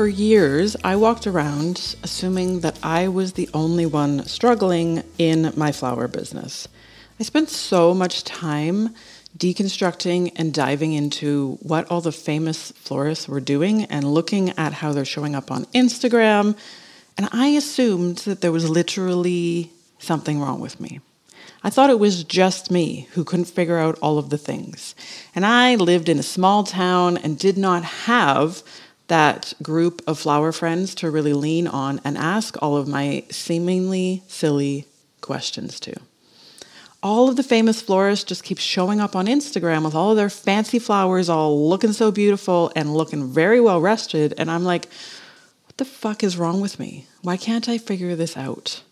For years, I walked around assuming that I was the only one struggling in my flower business. I spent so much time deconstructing and diving into what all the famous florists were doing and looking at how they're showing up on Instagram. And I assumed that there was literally something wrong with me. I thought it was just me who couldn't figure out all of the things. And I lived in a small town and did not have that group of flower friends to really lean on and ask all of my seemingly silly questions to all of the famous florists just keep showing up on Instagram with all of their fancy flowers, all looking so beautiful and looking very well rested. And I'm like, what the fuck is wrong with me? Why can't I figure this out?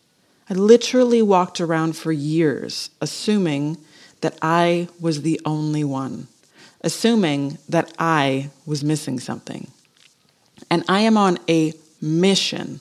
I literally walked around for years assuming that I was the only one, assuming that I was missing something. And I am on a mission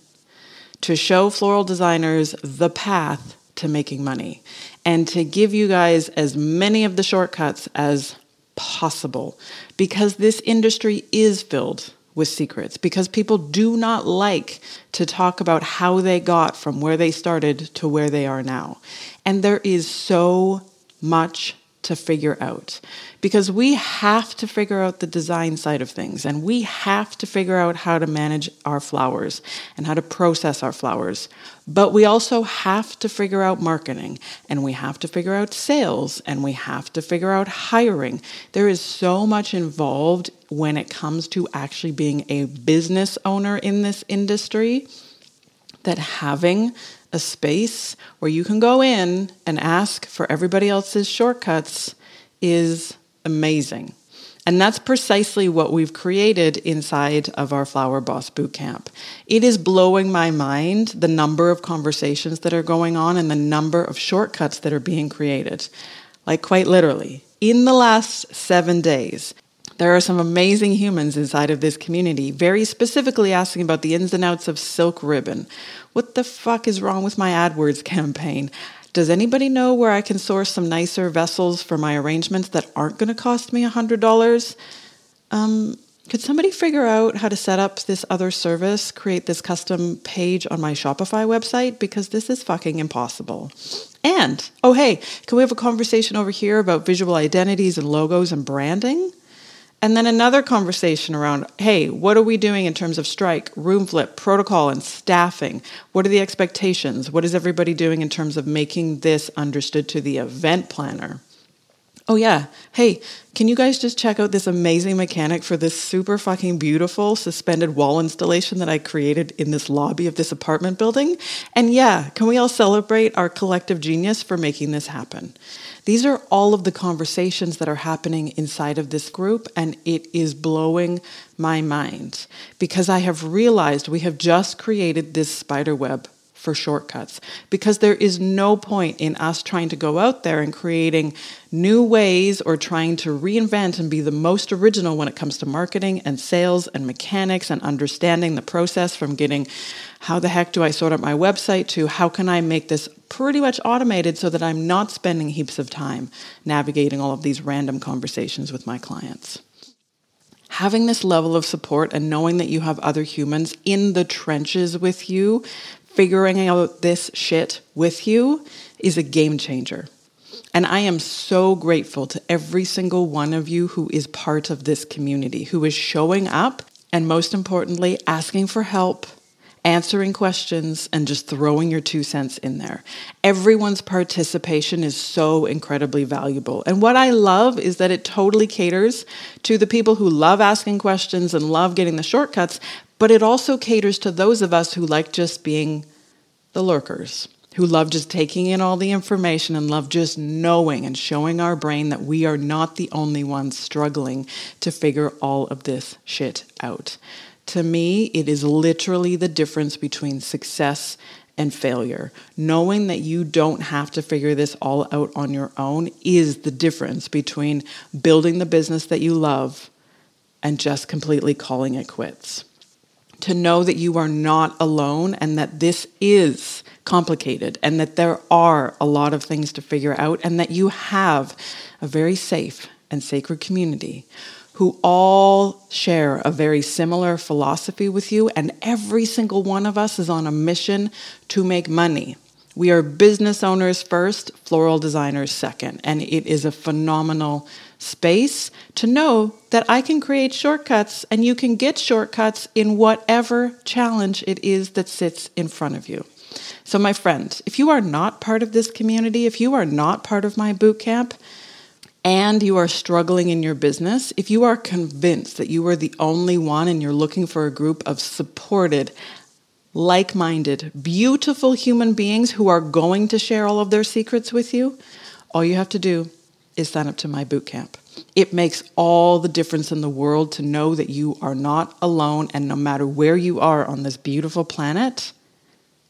to show floral designers the path to making money and to give you guys as many of the shortcuts as possible because this industry is filled with secrets because people do not like to talk about how they got from where they started to where they are now. And there is so much to figure out because we have to figure out the design side of things and we have to figure out how to manage our flowers and how to process our flowers. But we also have to figure out marketing and we have to figure out sales and we have to figure out hiring. There is so much involved when it comes to actually being a business owner in this industry that having a space where you can go in and ask for everybody else's shortcuts is amazing. And that's precisely what we've created inside of our Flower Boss Bootcamp. It is blowing my mind the number of conversations that are going on and the number of shortcuts that are being created. Like, quite literally, in the last seven days, there are some amazing humans inside of this community, very specifically asking about the ins and outs of Silk Ribbon. What the fuck is wrong with my AdWords campaign? Does anybody know where I can source some nicer vessels for my arrangements that aren't going to cost me $100? Um, could somebody figure out how to set up this other service, create this custom page on my Shopify website? Because this is fucking impossible. And, oh, hey, can we have a conversation over here about visual identities and logos and branding? And then another conversation around hey, what are we doing in terms of strike, room flip, protocol, and staffing? What are the expectations? What is everybody doing in terms of making this understood to the event planner? Oh, yeah. Hey, can you guys just check out this amazing mechanic for this super fucking beautiful suspended wall installation that I created in this lobby of this apartment building? And yeah, can we all celebrate our collective genius for making this happen? These are all of the conversations that are happening inside of this group, and it is blowing my mind because I have realized we have just created this spider web for shortcuts. Because there is no point in us trying to go out there and creating new ways or trying to reinvent and be the most original when it comes to marketing and sales and mechanics and understanding the process from getting how the heck do I sort out my website to how can I make this pretty much automated so that I'm not spending heaps of time navigating all of these random conversations with my clients. Having this level of support and knowing that you have other humans in the trenches with you figuring out this shit with you is a game changer. And I am so grateful to every single one of you who is part of this community, who is showing up and most importantly, asking for help, answering questions, and just throwing your two cents in there. Everyone's participation is so incredibly valuable. And what I love is that it totally caters to the people who love asking questions and love getting the shortcuts, but it also caters to those of us who like just being the lurkers, who love just taking in all the information and love just knowing and showing our brain that we are not the only ones struggling to figure all of this shit out. To me, it is literally the difference between success and failure. Knowing that you don't have to figure this all out on your own is the difference between building the business that you love and just completely calling it quits to know that you are not alone and that this is complicated and that there are a lot of things to figure out and that you have a very safe and sacred community who all share a very similar philosophy with you, and every single one of us is on a mission to make money. We are business owners first, floral designers second, and it is a phenomenal space to know that I can create shortcuts and you can get shortcuts in whatever challenge it is that sits in front of you. So, my friend, if you are not part of this community, if you are not part of my boot camp, and you are struggling in your business, if you are convinced that you are the only one and you're looking for a group of supported, like minded, beautiful human beings who are going to share all of their secrets with you, all you have to do is sign up to my boot camp. It makes all the difference in the world to know that you are not alone, and no matter where you are on this beautiful planet,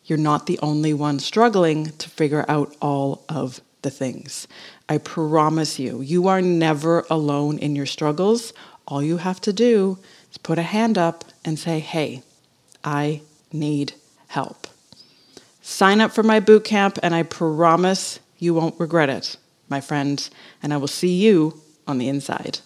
you're not the only one struggling to figure out all of the things. I promise you, you are never alone in your struggles. All you have to do is put a hand up and say, Hey, I need help. Sign up for my boot camp, and I promise you won't regret it, my friend, and I will see you on the inside.